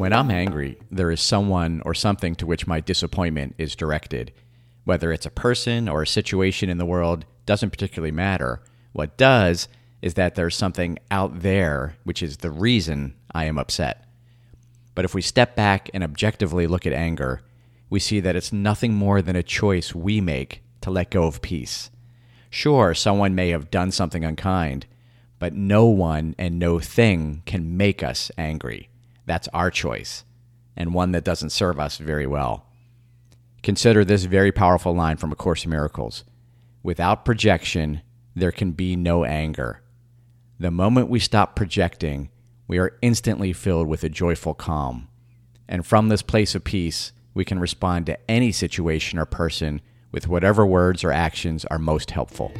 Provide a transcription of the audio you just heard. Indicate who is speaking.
Speaker 1: When I'm angry, there is someone or something to which my disappointment is directed. Whether it's a person or a situation in the world doesn't particularly matter. What does is that there's something out there which is the reason I am upset. But if we step back and objectively look at anger, we see that it's nothing more than a choice we make to let go of peace. Sure, someone may have done something unkind, but no one and no thing can make us angry. That's our choice, and one that doesn't serve us very well. Consider this very powerful line from A Course in Miracles Without projection, there can be no anger. The moment we stop projecting, we are instantly filled with a joyful calm. And from this place of peace, we can respond to any situation or person with whatever words or actions are most helpful.